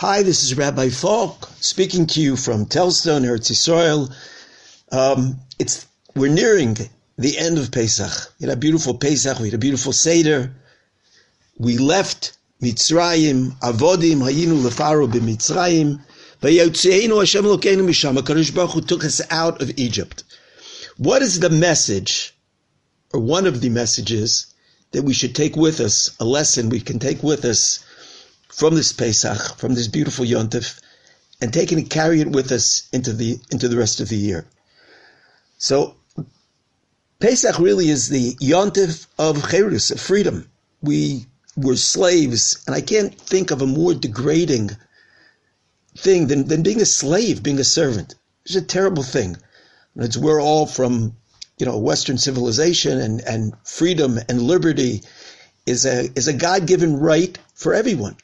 Hi, this is Rabbi Falk speaking to you from Telzstone, Eretz Yisrael. Um, it's we're nearing the end of Pesach. We had a beautiful Pesach. We had a beautiful Seder. We left Mitzrayim, Avodim, Hayinu Lefaro b'Mitzrayim. Vayotzeinu Hashem Lokeinu Misham. HaKadosh Baruch Hu took us out of Egypt. What is the message, or one of the messages, that we should take with us, a lesson we can take with us from this Pesach, from this beautiful Yontif, and take it and carry it with us into the into the rest of the year. So Pesach really is the Yontif of Cherus, of freedom. We were slaves, and I can't think of a more degrading thing than, than being a slave, being a servant. It's a terrible thing. It's, we're all from, you know, Western civilization and, and freedom and liberty is a is a God given right for everyone.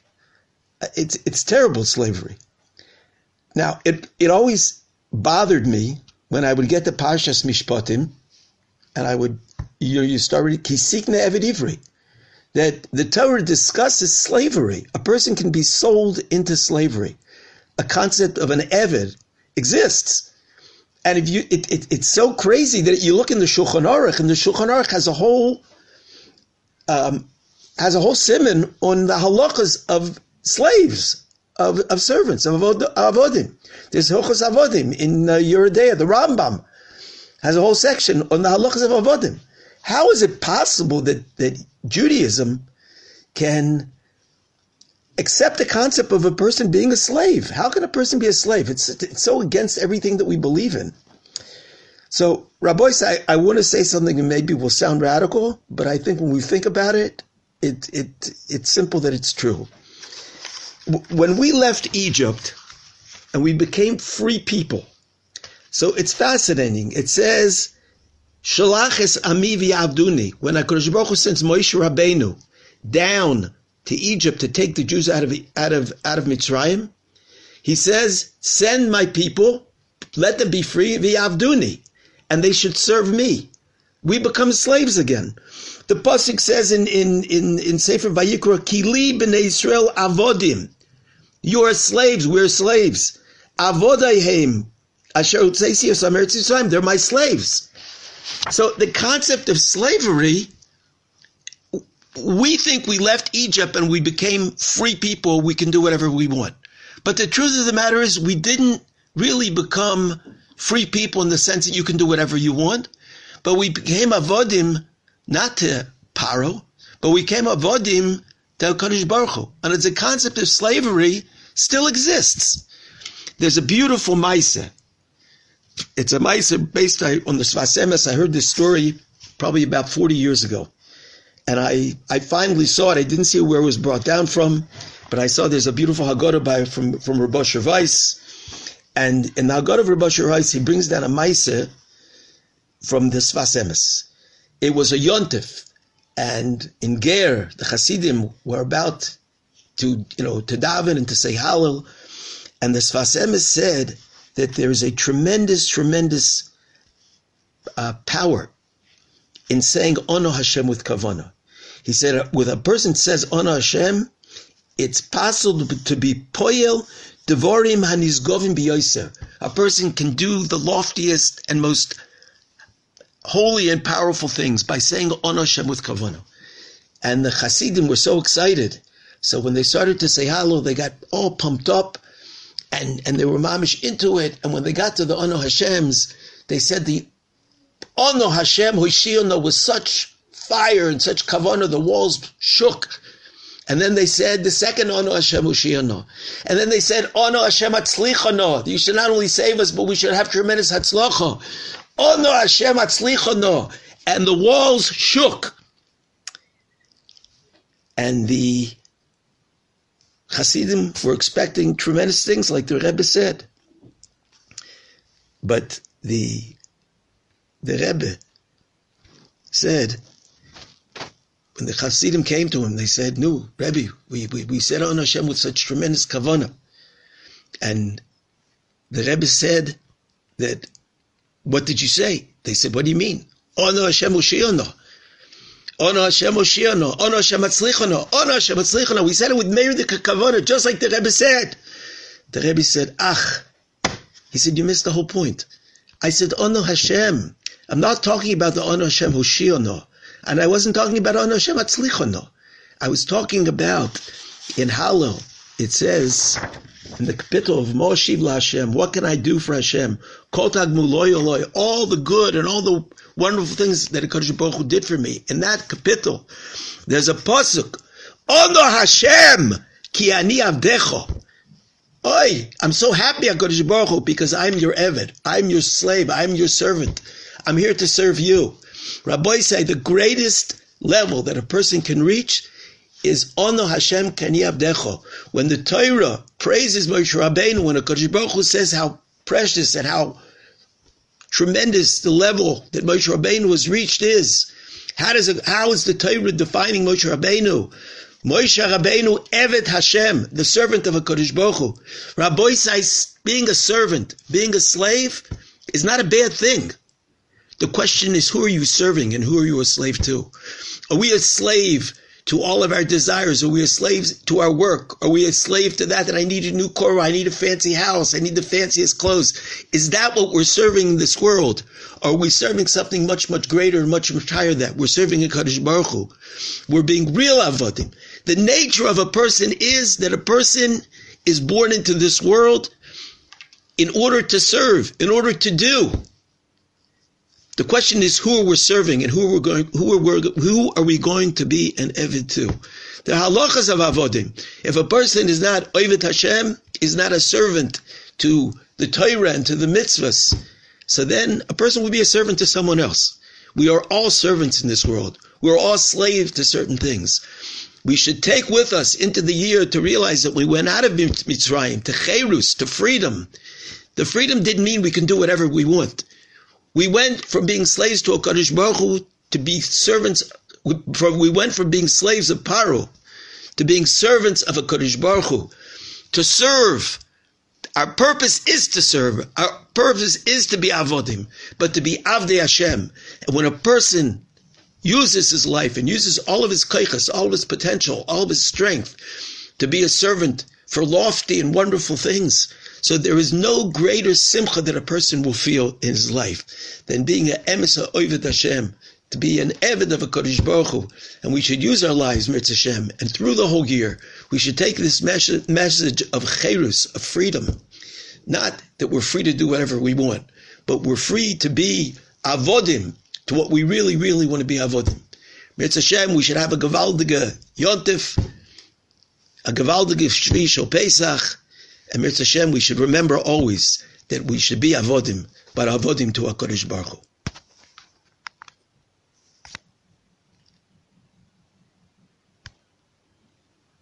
It's it's terrible slavery. Now it it always bothered me when I would get the Parshas Mishpatim, and I would you you start reading Kisikne Eved Ivri, that the Torah discusses slavery. A person can be sold into slavery. A concept of an Eved exists. And if you, it, it, it's so crazy that you look in the Shulchan Aruch, and the Shulchan Aruch has a whole, um, has a whole simon on the halachas of slaves, of, of servants, of avodim. There's Hilchos Avodim in uh, Yoreh De'ah, the Rambam has a whole section on the halachas of avodim. How is it possible that, that Judaism can accept the concept of a person being a slave? How can a person be a slave? It's, it's so against everything that we believe in. So, Rabbi, I, I want to say something that maybe will sound radical, but I think when we think about it, it, it it's simple that it's true when we left Egypt and we became free people, so it's fascinating. It says, Shalachis ami v'yavduni, when HaKadosh Baruch Hu sends Moshe Rabbeinu down to Egypt to take the Jews out of, out of, out of Mitzrayim, he says, send my people, let them be free v'yavduni, and they should serve me. We become slaves again. The pasuk says in in in in Sefer Vayikra, "Kili b'nei Israel avodim." You are slaves. We're slaves. Avodayhem. Asher They're my slaves. So the concept of slavery, we think we left Egypt and we became free people. We can do whatever we want. But the truth of the matter is, we didn't really become free people in the sense that you can do whatever you want. But we became avodim, not to Paro, but we became avodim to Kadosh Baruch Hu. And it's a concept of slavery still exists. There's a beautiful Maisa. It's a Maisa based on the Sfas Emes. I heard this story probably about 40 years ago. And I, I finally saw it. I didn't see where it was brought down from, but I saw there's a beautiful Haggadah by, from, from Rabbi Weiss. And in the Haggadah of Rabbi Weiss, he brings down a Maisa from the Sfas Emes. It was a Yontif. And in Ger, the Hasidim were about to you know to daven and to say Hallel. And the Sfas Emes said that there is a tremendous, tremendous uh, power in saying Ono Hashem with kavana. He said, uh, when a person says Ono Hashem, it's possible to be poyel devorim hanizgovim biyoser. A person can do the loftiest and most holy and powerful things by saying Ono Hashem with kavana. And the Hasidim were so excited so when they started to say Hallel, they got all pumped up and, and they were mamish into it. And when they got to the Ono Hashem's, they said the Ono Hashem Hoshiono was such fire and such kavana, the walls shook. And then they said the second Ono Hashem Hoshiono. And then they said Ono Hashem Hatzlichono. You should not only save us, but we should have tremendous Ono Hashem Hatzlichono. And the walls shook. And the Hasidim were expecting tremendous things, like the Rebbe said. But the the Rebbe said when the Hasidim came to him, they said, "No, Rebbe, we, we, we said on Hashem with such tremendous kavana," and the Rebbe said that, "What did you say?" They said, "What do you mean?" Ono Hashem Ushiyano. Ono Hashem Oshiano, Ono Hashem Atzlichano, Ono Hashem Atzlichano. We said it with Meir the Kakavona, just like the Rebbe said. The Rebbe said, Ach. He said, you missed the whole point. I said, Ono Hashem. I'm not talking about the Ono Hashem Hoshiono. And I wasn't talking about Ono Hashem Atzlichono. I was talking about in Hallel, it says in the capital of Moshiv Hashem, what can I do for Hashem? All the good and all the wonderful things that HaKadosh Baruch Hu did for me. In that capital, there's a pasuk, Ono Hashem, ki ani avdecho. Oi, I'm so happy, HaKadosh Baruch Hu, because I'm your Eved. I'm your slave. I'm your servant. I'm here to serve you. Rabbi say the greatest level that a person can reach is Ono Hashem Kani Abdecho. When the Torah praises Moshe Rabbeinu, when a Kodesh Baruch Hu says how precious and how tremendous the level that Moshe Rabbeinu was reached is, how does it, how is the Torah defining Moshe Rabbeinu? Moshe Rabbeinu Evet Hashem, the servant of a Kodesh Baruch Hu. Rabbi says being a servant, being a slave, is not a bad thing. The question is, who are you serving and who are you a slave to? Are we a slave to all of our desires? Are we a slave to our work? Are we a slave to that that I need a new car? I need a fancy house. I need the fanciest clothes. Is that what we're serving in this world? Are we serving something much, much greater and much, much higher than that? We're serving a Kaddish Baruch Hu. We're being real avodim. The nature of a person is that a person is born into this world in order to serve, in order to do. The question is who are we serving and who are we going, who are we, who are we going to be an Evid to? The halachas of avodim. If a person is not Ovid Hashem, is not a servant to the Torah and to the mitzvahs, so then a person will be a servant to someone else. We are all servants in this world. We're all slaves to certain things. We should take with us into the year to realize that we went out of Mitzrayim to Cherus, to freedom. The freedom didn't mean we can do whatever we want. We went from being slaves to a Kaddish Baruch Hu to be servants. From, we went from being slaves of Paru to being servants of a Kaddish Baruch Hu, to serve. Our purpose is to serve. Our purpose is to be avodim, but to be avdei Hashem. And when a person uses his life and uses all of his kaichas, all of his potential, all of his strength to be a servant for lofty and wonderful things, so there is no greater simcha that a person will feel in his life than being an emisa oivet Hashem, to be an evid of a Kodesh Baruch Hu. And we should use our lives, Mirz Hashem, and through the whole year, we should take this message of cherus, of freedom. Not that we're free to do whatever we want, but we're free to be avodim to what we really, really want to be avodim. Mirz Hashem, we should have a gewaldige yontif, a gewaldige shvi shel Pesach, and Mirz Hashem, we should remember always that we should be avodim, but avodim to HaKadosh Baruch Hu.